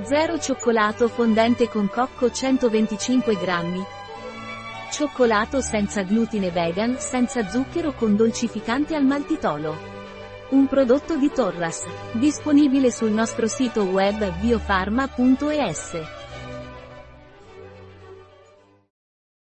0 cioccolato fondente con cocco 125 grammi. Cioccolato senza glutine vegan, senza zucchero con dolcificante al maltitolo. Un prodotto di Torras. Disponibile sul nostro sito web biofarma.es.